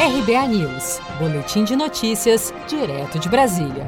RBA News, Boletim de Notícias, direto de Brasília.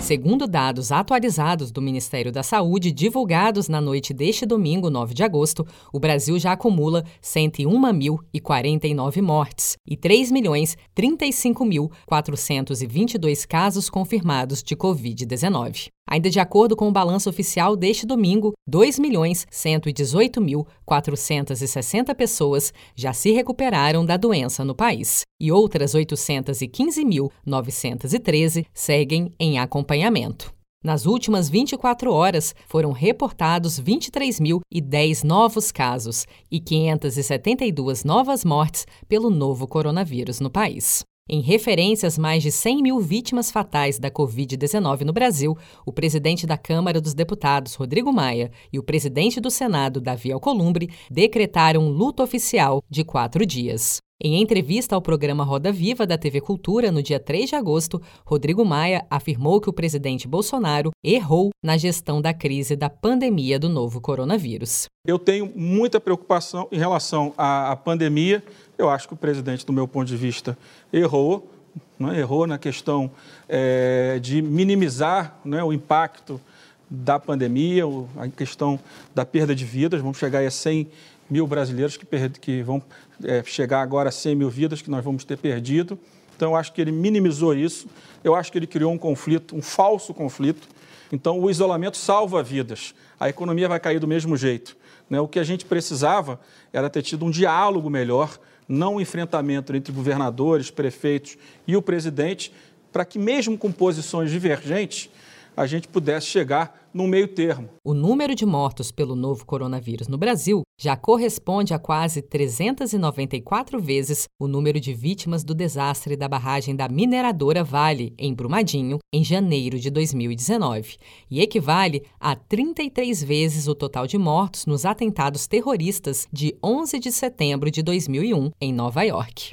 Segundo dados atualizados do Ministério da Saúde, divulgados na noite deste domingo, 9 de agosto, o Brasil já acumula 101.049 mortes e 3.035.422 casos confirmados de Covid-19. Ainda de acordo com o balanço oficial deste domingo, 2.118.460 pessoas já se recuperaram da doença no país e outras 815.913 seguem em acompanhamento. Nas últimas 24 horas, foram reportados 23.010 novos casos e 572 novas mortes pelo novo coronavírus no país. Em referência às mais de 100 mil vítimas fatais da Covid-19 no Brasil, o presidente da Câmara dos Deputados, Rodrigo Maia, e o presidente do Senado, Davi Alcolumbre, decretaram luto oficial de quatro dias. Em entrevista ao programa Roda Viva da TV Cultura no dia 3 de agosto, Rodrigo Maia afirmou que o presidente Bolsonaro errou na gestão da crise da pandemia do novo coronavírus. Eu tenho muita preocupação em relação à pandemia, eu acho que o presidente, do meu ponto de vista, errou, né? errou na questão é, de minimizar né, o impacto da pandemia, a questão da perda de vidas. Vamos chegar a 100 mil brasileiros que, que vão é, chegar agora a 100 mil vidas que nós vamos ter perdido. Então, eu acho que ele minimizou isso. Eu acho que ele criou um conflito, um falso conflito. Então, o isolamento salva vidas. A economia vai cair do mesmo jeito. Né? O que a gente precisava era ter tido um diálogo melhor não um enfrentamento entre governadores, prefeitos e o presidente, para que, mesmo com posições divergentes, a gente pudesse chegar num meio termo. O número de mortos pelo novo coronavírus no Brasil já corresponde a quase 394 vezes o número de vítimas do desastre da barragem da mineradora Vale, em Brumadinho, em janeiro de 2019, e equivale a 33 vezes o total de mortos nos atentados terroristas de 11 de setembro de 2001, em Nova York.